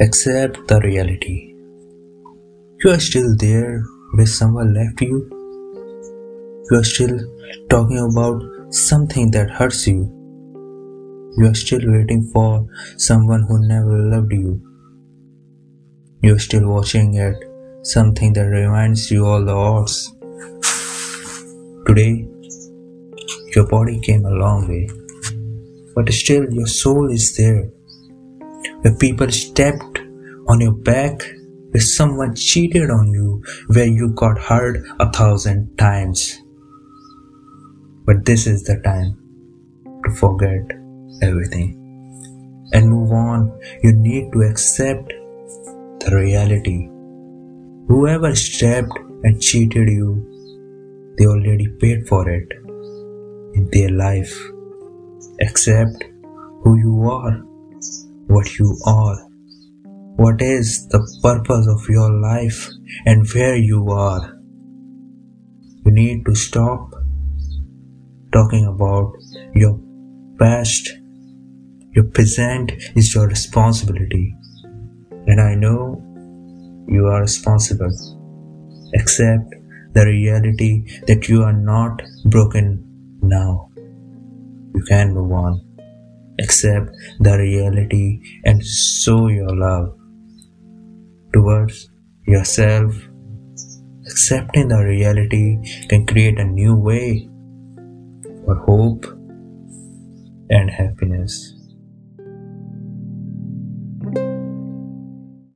Accept the reality. You are still there where someone left you. You are still talking about something that hurts you. You are still waiting for someone who never loved you. You are still watching at something that reminds you all the odds. Today, your body came a long way, but still your soul is there. Where people stepped on your back, where someone cheated on you, where you got hurt a thousand times. But this is the time to forget everything and move on. You need to accept the reality. Whoever stepped and cheated you, they already paid for it in their life. Accept who you are, what you are, what is the purpose of your life, and where you are. You need to stop talking about your past. Your present is your responsibility. And I know you are responsible. Accept the reality that you are not broken now. You can move on. Accept the reality and show your love towards yourself. Accepting the reality can create a new way for hope and happiness.